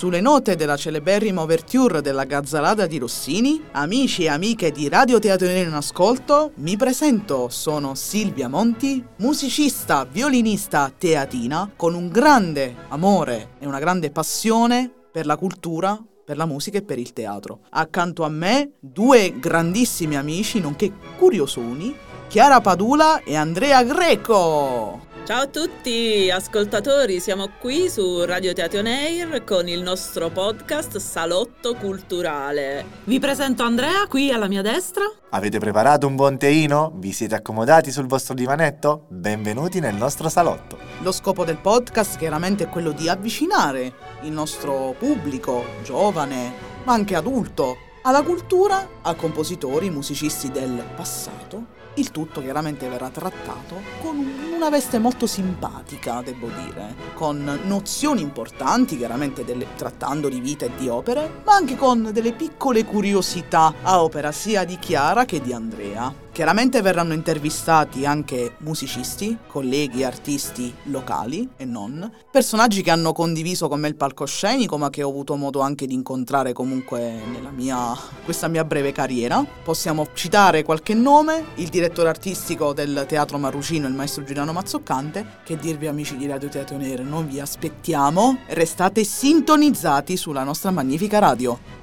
Sulle note della celeberrima ouverture della Gazzalada di Rossini, amici e amiche di Radio Teatro in Ascolto, mi presento, sono Silvia Monti, musicista, violinista teatina, con un grande amore e una grande passione per la cultura, per la musica e per il teatro. Accanto a me due grandissimi amici, nonché curiosoni, Chiara Padula e Andrea Greco. Ciao a tutti ascoltatori, siamo qui su Radio Teatro Air con il nostro podcast Salotto Culturale. Vi presento Andrea qui alla mia destra. Avete preparato un buon teino? Vi siete accomodati sul vostro divanetto? Benvenuti nel nostro salotto. Lo scopo del podcast chiaramente è quello di avvicinare il nostro pubblico, giovane, ma anche adulto, alla cultura, a compositori, musicisti del passato il tutto chiaramente verrà trattato con una veste molto simpatica, devo dire, con nozioni importanti, chiaramente delle, trattando di vita e di opere, ma anche con delle piccole curiosità a opera sia di Chiara che di Andrea. Chiaramente verranno intervistati anche musicisti, colleghi, artisti locali e non, personaggi che hanno condiviso con me il palcoscenico ma che ho avuto modo anche di incontrare comunque nella questa mia breve carriera. Possiamo citare qualche nome, il direttore artistico del Teatro Marrucino, il maestro Giuliano Mazzoccante, che dirvi amici di Radio Teatro Nero, non vi aspettiamo, restate sintonizzati sulla nostra magnifica radio.